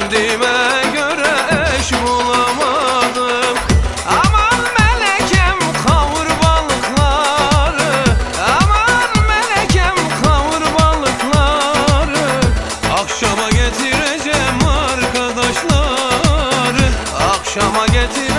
Kendime göre eş bulamadım. Aman melekem kavur balıkları. Aman melekem kavur balıkları. Akşama getireceğim arkadaşları. Akşama getir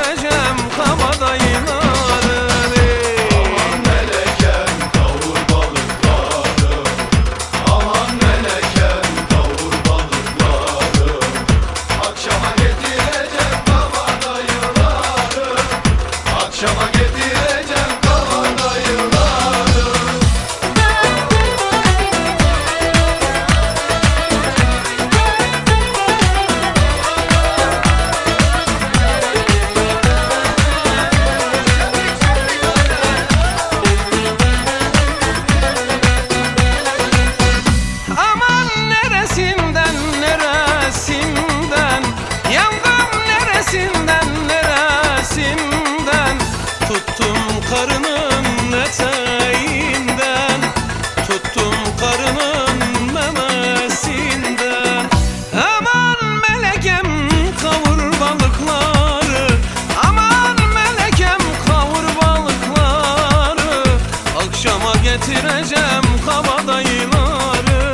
getireceğim kabadayıları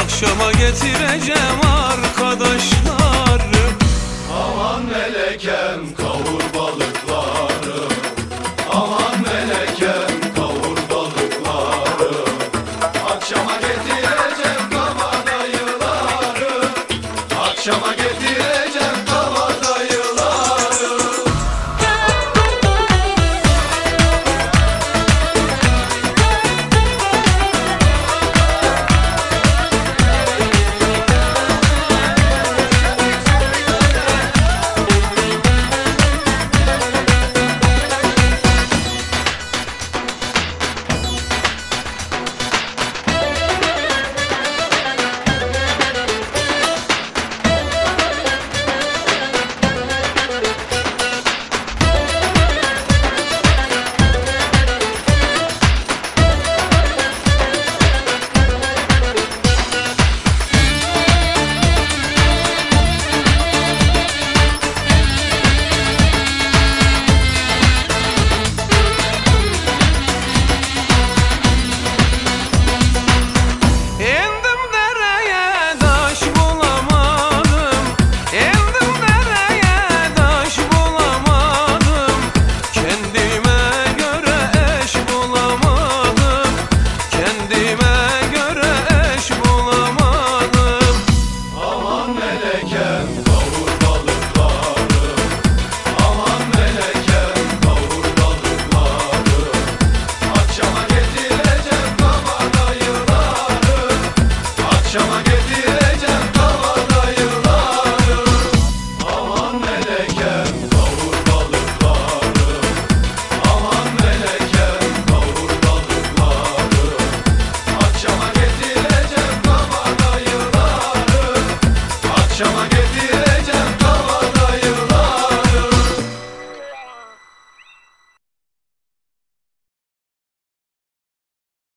Akşama getireceğim arkadaşlar